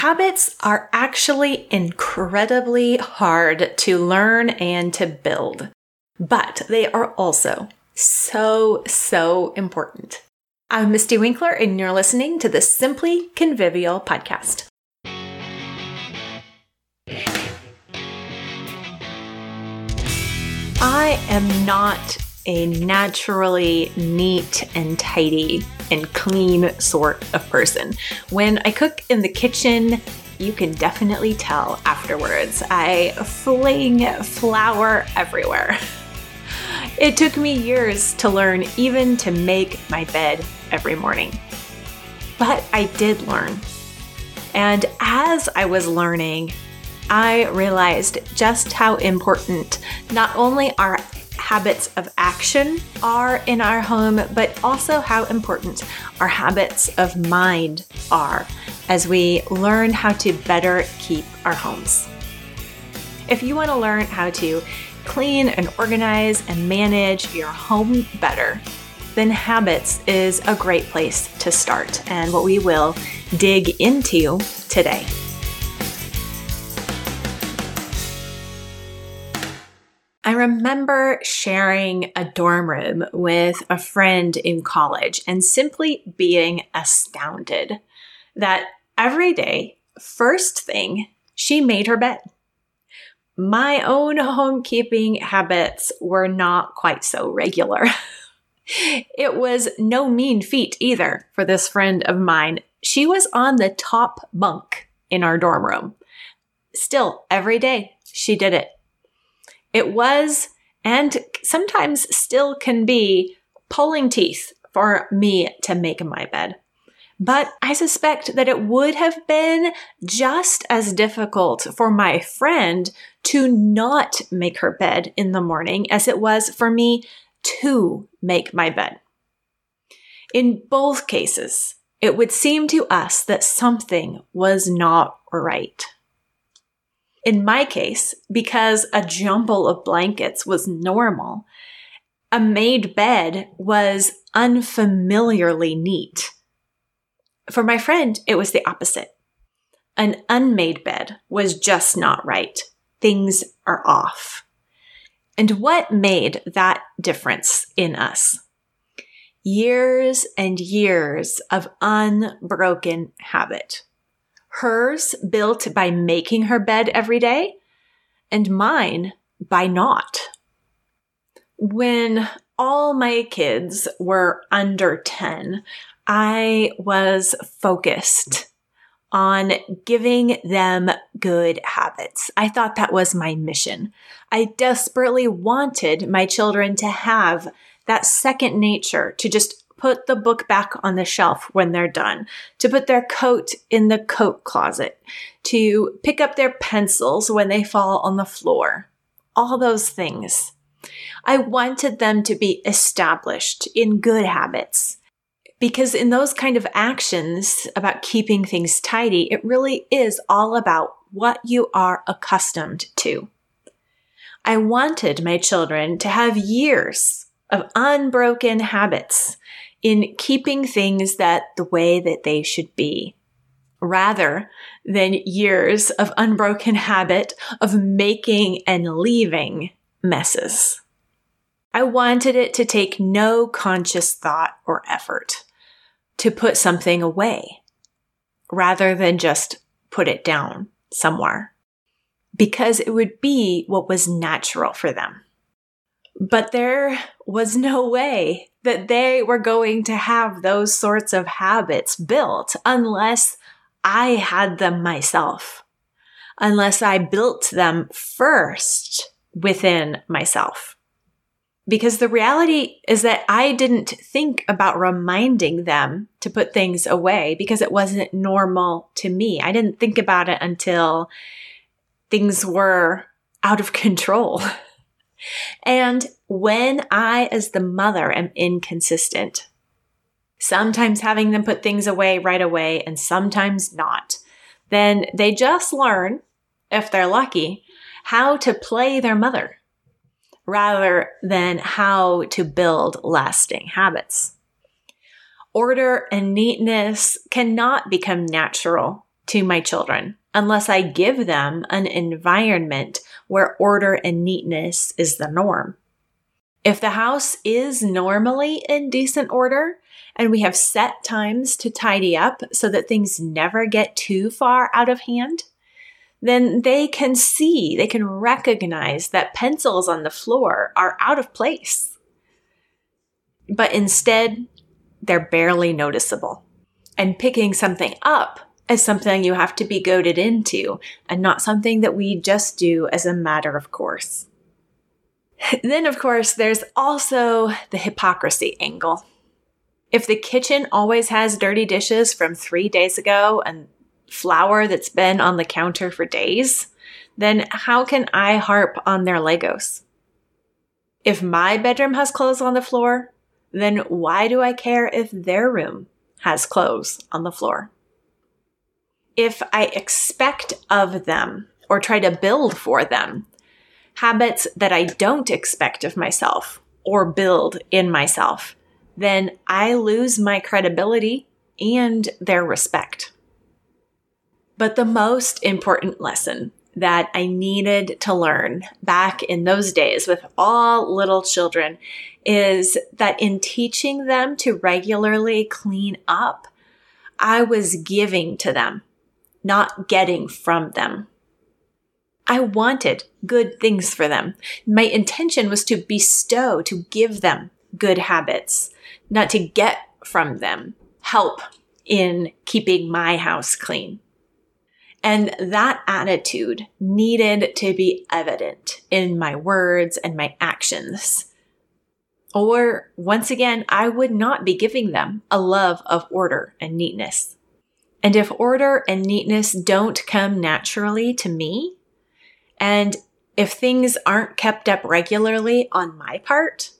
Habits are actually incredibly hard to learn and to build, but they are also so, so important. I'm Mystie Winckler, and you're listening to the Simply Convivial podcast. I am not a naturally neat and tidy and clean sort of person. When I cook in the kitchen, you can definitely tell afterwards. I fling flour everywhere. It took me years to learn even to make my bed every morning. But I did learn. And as I was learning, I realized just how important not only our habits of action are in our home, but also how important our habits of mind are as we learn how to better keep our homes. If you want to learn how to clean and organize and manage your home better, then habits is a great place to start and what we will dig into today. Remember sharing a dorm room with a friend in college and simply being astounded that every day, first thing, she made her bed. My own homekeeping habits were not quite so regular. it was no mean feat either for this friend of mine. She was on the top bunk in our dorm room. Still, every day she did it. It was, and sometimes still can be, pulling teeth for me to make my bed. But I suspect that it would have been just as difficult for my friend to not make her bed in the morning as it was for me to make my bed. In both cases, it would seem to us that something was not right. In my case, because a jumble of blankets was normal, a made bed was unfamiliarly neat. For my friend, it was the opposite. An unmade bed was just not right. Things are off. And what made that difference in us? Years and years of unbroken habit hers built by making her bed every day, and mine by not. When all my kids were under 10, I was focused on giving them good habits. I thought that was my mission. I desperately wanted my children to have that second nature to just put the book back on the shelf when they're done, to put their coat in the coat closet, to pick up their pencils when they fall on the floor. All those things. I wanted them to be established in good habits. Because in those kind of actions about keeping things tidy, it really is all about what you are accustomed to. I wanted my children to have years of unbroken habits in keeping things that the way that they should be rather than years of unbroken habit of making and leaving messes. I wanted it to take no conscious thought or effort to put something away rather than just put it down somewhere because it would be what was natural for them. But there was no way that they were going to have those sorts of habits built unless I had them myself, unless I built them first within myself. Because the reality is that I didn't think about reminding them to put things away because it wasn't normal to me. I didn't think about it until things were out of control. And when I, as the mother, am inconsistent, sometimes having them put things away right away and sometimes not, then they just learn, if they're lucky, how to play their mother rather than how to build lasting habits. Order and neatness cannot become natural to my children unless I give them an environment where order and neatness is the norm. If the house is normally in decent order and we have set times to tidy up so that things never get too far out of hand, then they can see, they can recognize that pencils on the floor are out of place. But instead, they're barely noticeable. And picking something up is something you have to be goaded into and not something that we just do as a matter of course. Then, of course, there's also the hypocrisy angle. If the kitchen always has dirty dishes from three days ago and flour that's been on the counter for days, then how can I harp on their Legos? If my bedroom has clothes on the floor, then why do I care if their room has clothes on the floor? If I expect of them or try to build for them habits that I don't expect of myself or build in myself, then I lose my credibility and their respect. But the most important lesson that I needed to learn back in those days with all little children is that in teaching them to regularly clean up, I was giving to them, not getting from them. I wanted good things for them. My intention was to bestow, to give them good habits, not to get from them help in keeping my house clean. And that attitude needed to be evident in my words and my actions. Or once again, I would not be giving them a love of order and neatness. And if order and neatness don't come naturally to me, and if things aren't kept up regularly on my part,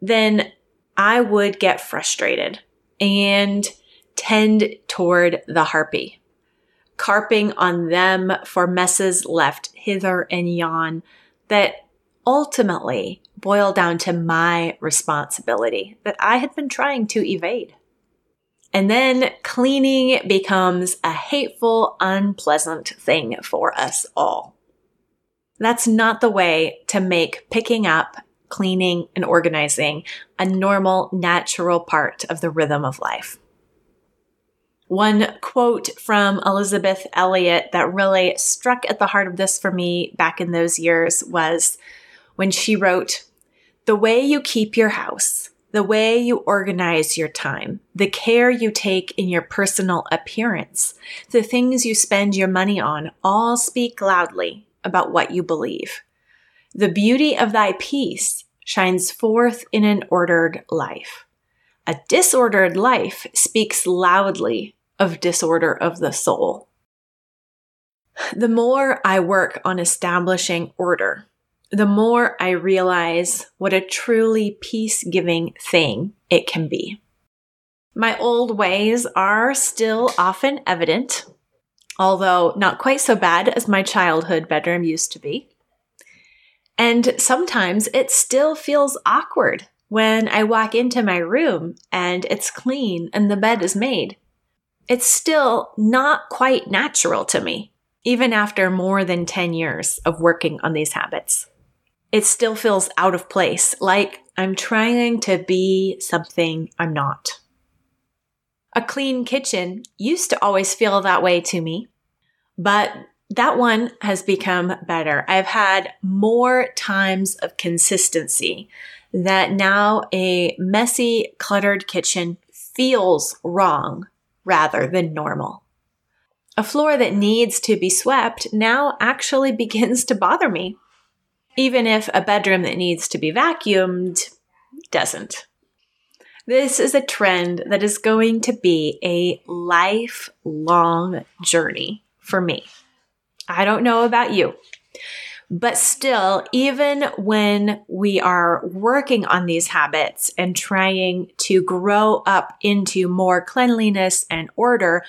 then I would get frustrated and tend toward the harpy carping on them for messes left hither and yon that ultimately boil down to my responsibility that I had been trying to evade. And then cleaning becomes a hateful, unpleasant thing for us all. That's not the way to make picking up, cleaning, and organizing a normal, natural part of the rhythm of life. One quote from Elisabeth Elliot that really struck at the heart of this for me back in those years was when she wrote, The way you keep your house, the way you organize your time, the care you take in your personal appearance, the things you spend your money on all speak loudly about what you believe. The beauty of thy peace shines forth in an ordered life. A disordered life speaks loudly of disorder of the soul. The more I work on establishing order, the more I realize what a truly peace giving thing it can be. My old ways are still often evident, although not quite so bad as my childhood bedroom used to be. And sometimes it still feels awkward when I walk into my room and it's clean and the bed is made it's still not quite natural to me, even after more than 10 years of working on these habits. It still feels out of place, like I'm trying to be something I'm not. A clean kitchen used to always feel that way to me, but that one has become better. I've had more times of consistency that now a messy, cluttered kitchen feels wrong rather than normal. A floor that needs to be swept now actually begins to bother me, even if a bedroom that needs to be vacuumed doesn't. This is a trend that is going to be a lifelong journey for me. I don't know about you, but still, even when we are working on these habits and trying to grow up into more cleanliness and order,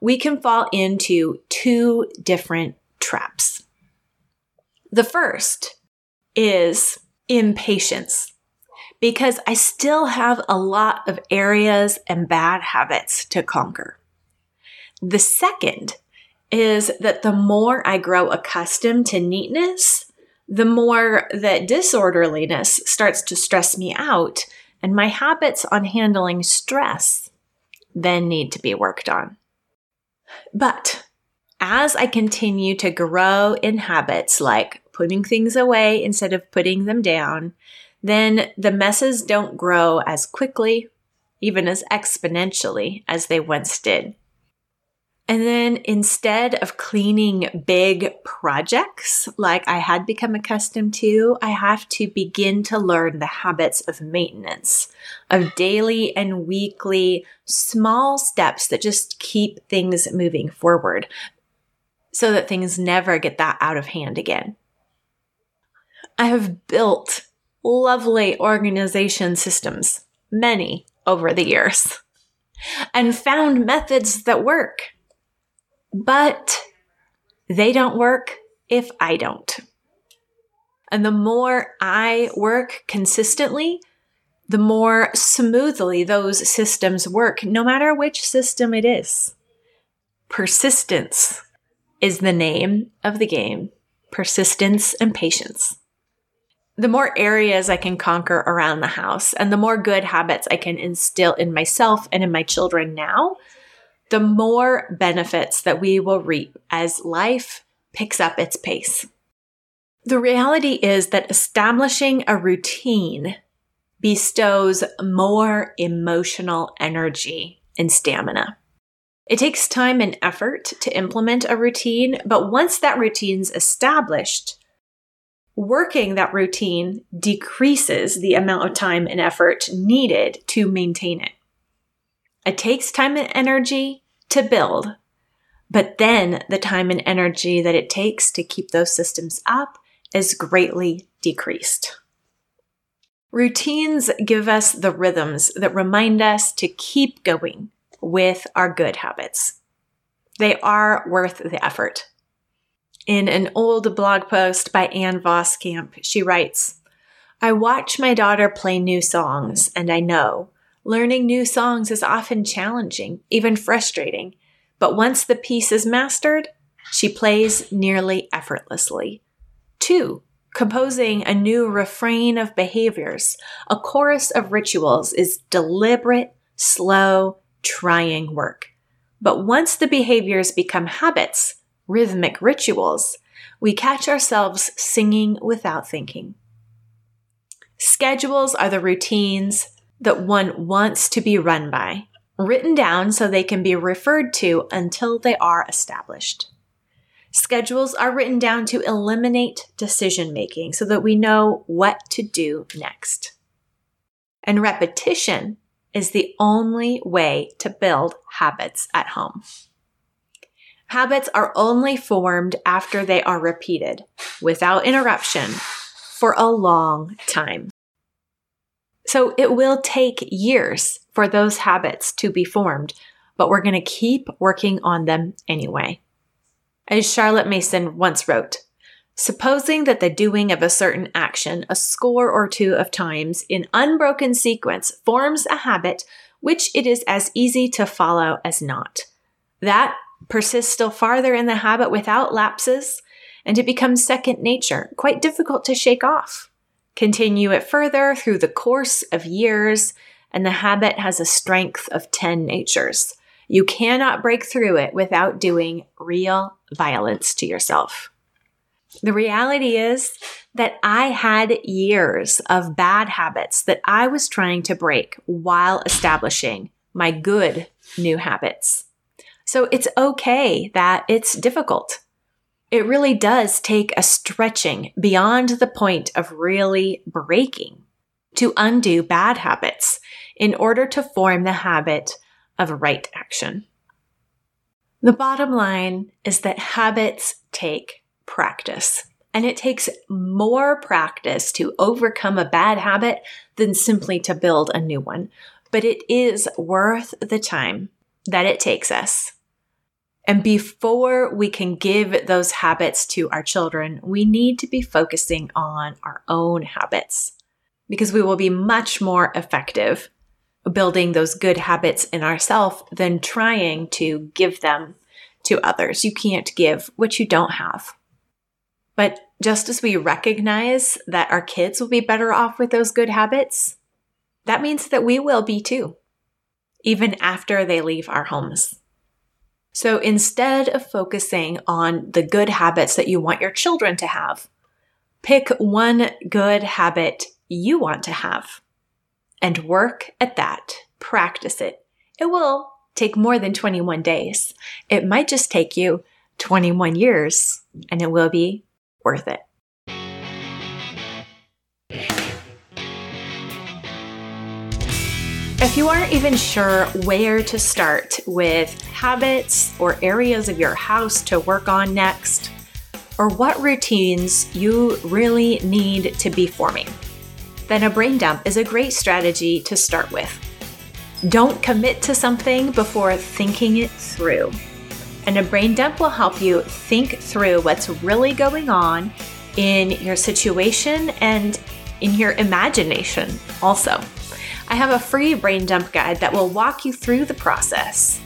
we can fall into two different traps. The first is impatience because I still have a lot of areas and bad habits to conquer. The second is that the more I grow accustomed to neatness, the more that disorderliness starts to stress me out, and my habits on handling stress then need to be worked on. But as I continue to grow in habits like putting things away instead of putting them down, then the messes don't grow as quickly, even as exponentially as they once did. And then instead of cleaning big projects like I had become accustomed to, I have to begin to learn the habits of maintenance, of daily and weekly small steps that just keep things moving forward so that things never get that out of hand again. I have built lovely organization systems, many over the years, and found methods that work but they don't work if I don't. And the more I work consistently, the more smoothly those systems work, no matter which system it is. Persistence is the name of the game. Persistence and patience. The more areas I can conquer around the house and the more good habits I can instill in myself and in my children now, the more benefits that we will reap as life picks up its pace. The reality is that establishing a routine bestows more emotional energy and stamina. It takes time and effort to implement a routine, but once that routine's established, working that routine decreases the amount of time and effort needed to maintain it. It takes time and energy to build, but then the time and energy that it takes to keep those systems up is greatly decreased. Routines give us the rhythms that remind us to keep going with our good habits. They are worth the effort. In an old blog post by Ann Voskamp, she writes, I watch my daughter play new songs and I know Learning new songs is often challenging, even frustrating, but once the piece is mastered, she plays nearly effortlessly. Two, composing a new refrain of behaviors, a chorus of rituals is deliberate, slow, trying work. But once the behaviors become habits, rhythmic rituals, we catch ourselves singing without thinking. Schedules are the routines, that one wants to be run by, written down so they can be referred to until they are established. Schedules are written down to eliminate decision making so that we know what to do next. And repetition is the only way to build habits at home. Habits are only formed after they are repeated without interruption for a long time. So it will take years for those habits to be formed, but we're going to keep working on them anyway. As Charlotte Mason once wrote, supposing that the doing of a certain action a score or two of times in unbroken sequence forms a habit which it is as easy to follow as not. That persists still farther in the habit without lapses, and it becomes second nature, quite difficult to shake off. Continue it further through the course of years, and the habit has a strength of 10 natures. You cannot break through it without doing real violence to yourself. The reality is that I had years of bad habits that I was trying to break while establishing my good new habits. So it's okay that it's difficult. It really does take a stretching beyond the point of really breaking to undo bad habits in order to form the habit of right action. The bottom line is that habits take practice. And it takes more practice to overcome a bad habit than simply to build a new one. But it is worth the time that it takes us and before we can give those habits to our children, we need to be focusing on our own habits because we will be much more effective building those good habits in ourselves than trying to give them to others. You can't give what you don't have. But just as we recognize that our kids will be better off with those good habits, that means that we will be too, even after they leave our homes. So instead of focusing on the good habits that you want your children to have, pick one good habit you want to have and work at that. Practice it. It will take more than 21 days. It might just take you 21 years and it will be worth it. If you aren't even sure where to start with habits or areas of your house to work on next, or what routines you really need to be forming, then a brain dump is a great strategy to start with. Don't commit to something before thinking it through. And a brain dump will help you think through what's really going on in your situation and in your imagination also. I have a free brain dump guide that will walk you through the process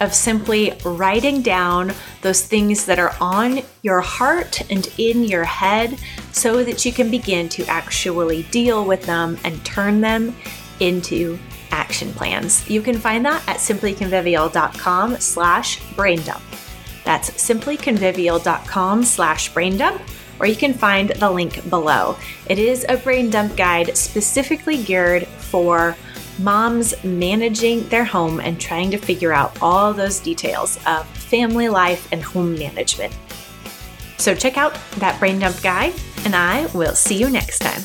of simply writing down those things that are on your heart and in your head so that you can begin to actually deal with them and turn them into action plans. You can find that at simplyconvivial.com slash braindump. That's simplyconvivial.com slash braindump, or you can find the link below. It is a brain dump guide specifically geared for moms managing their home and trying to figure out all those details of family life and home management. So check out that brain dump guide, and I will see you next time.